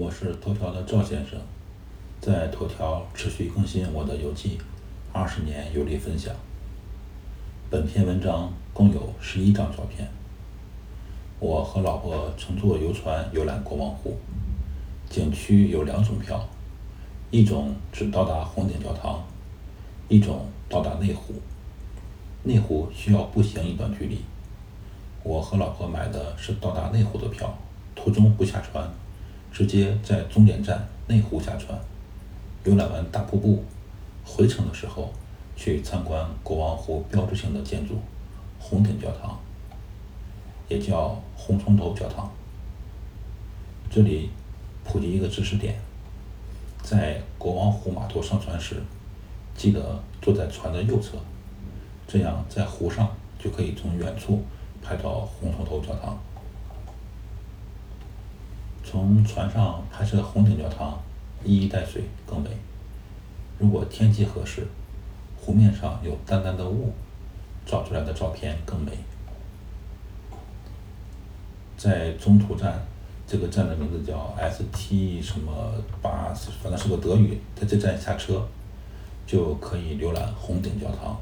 我是头条的赵先生，在头条持续更新我的游记，二十年游历分享。本篇文章共有十一张照片。我和老婆乘坐游船游览国王湖，景区有两种票，一种只到达红顶教堂，一种到达内湖。内湖需要步行一段距离。我和老婆买的是到达内湖的票，途中不下船，直接在终点站内湖下船，游览完大瀑布，回程的时候去参观国王湖标志性的建筑红顶教堂，也叫红葱头教堂。这里普及一个知识点，在国王湖码头上船时，记得坐在船的右侧，这样在湖上就可以从远处。拍到红葱头教堂，从船上拍摄红顶教堂，一衣带水更美。如果天气合适，湖面上有淡淡的雾，照出来的照片更美。在中途站，这个站的名字叫 ST 什么八，反正是个德语。在这站下车，就可以浏览红顶教堂。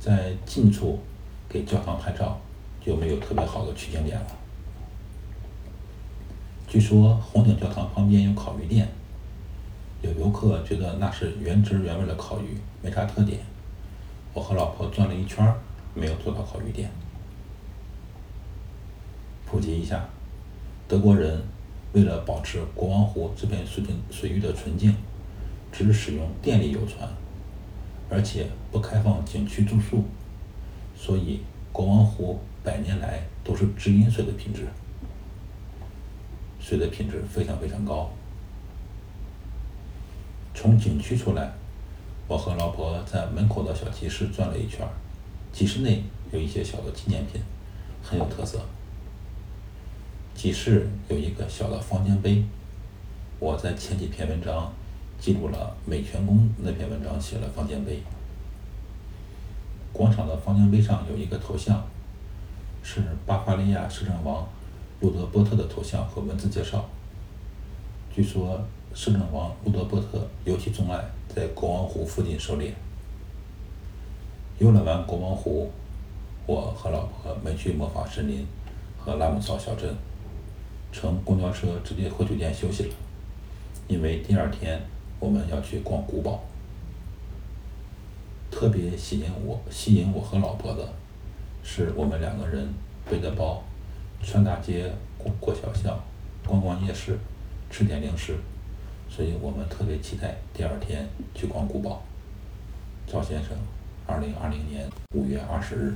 在近处给教堂拍照。就没有特别好的取景点了。据说红顶教堂旁边有烤鱼店，有游客觉得那是原汁原味的烤鱼，没啥特点。我和老婆转了一圈，没有坐到烤鱼店。普及一下，德国人为了保持国王湖这片水景水域的纯净，只使用电力游船，而且不开放景区住宿，所以国王湖。百年来都是直饮水的品质，水的品质非常非常高。从景区出来，我和老婆在门口的小集市转了一圈，集市内有一些小的纪念品，很有特色。集市有一个小的方尖碑，我在前几篇文章记录了美泉宫那篇文章写了方尖碑。广场的方尖碑上有一个头像。是巴伐利亚摄政王路德波特的头像和文字介绍。据说摄政王路德波特尤其钟爱在国王湖附近狩猎。游览完国王湖，我和老婆没去魔法森林和拉姆草小镇，乘公交车直接回酒店休息了，因为第二天我们要去逛古堡。特别吸引我吸引我和老婆的。是我们两个人背的包，穿大街过过小巷，逛逛夜市，吃点零食，所以我们特别期待第二天去逛古堡。赵先生，二零二零年五月二十日。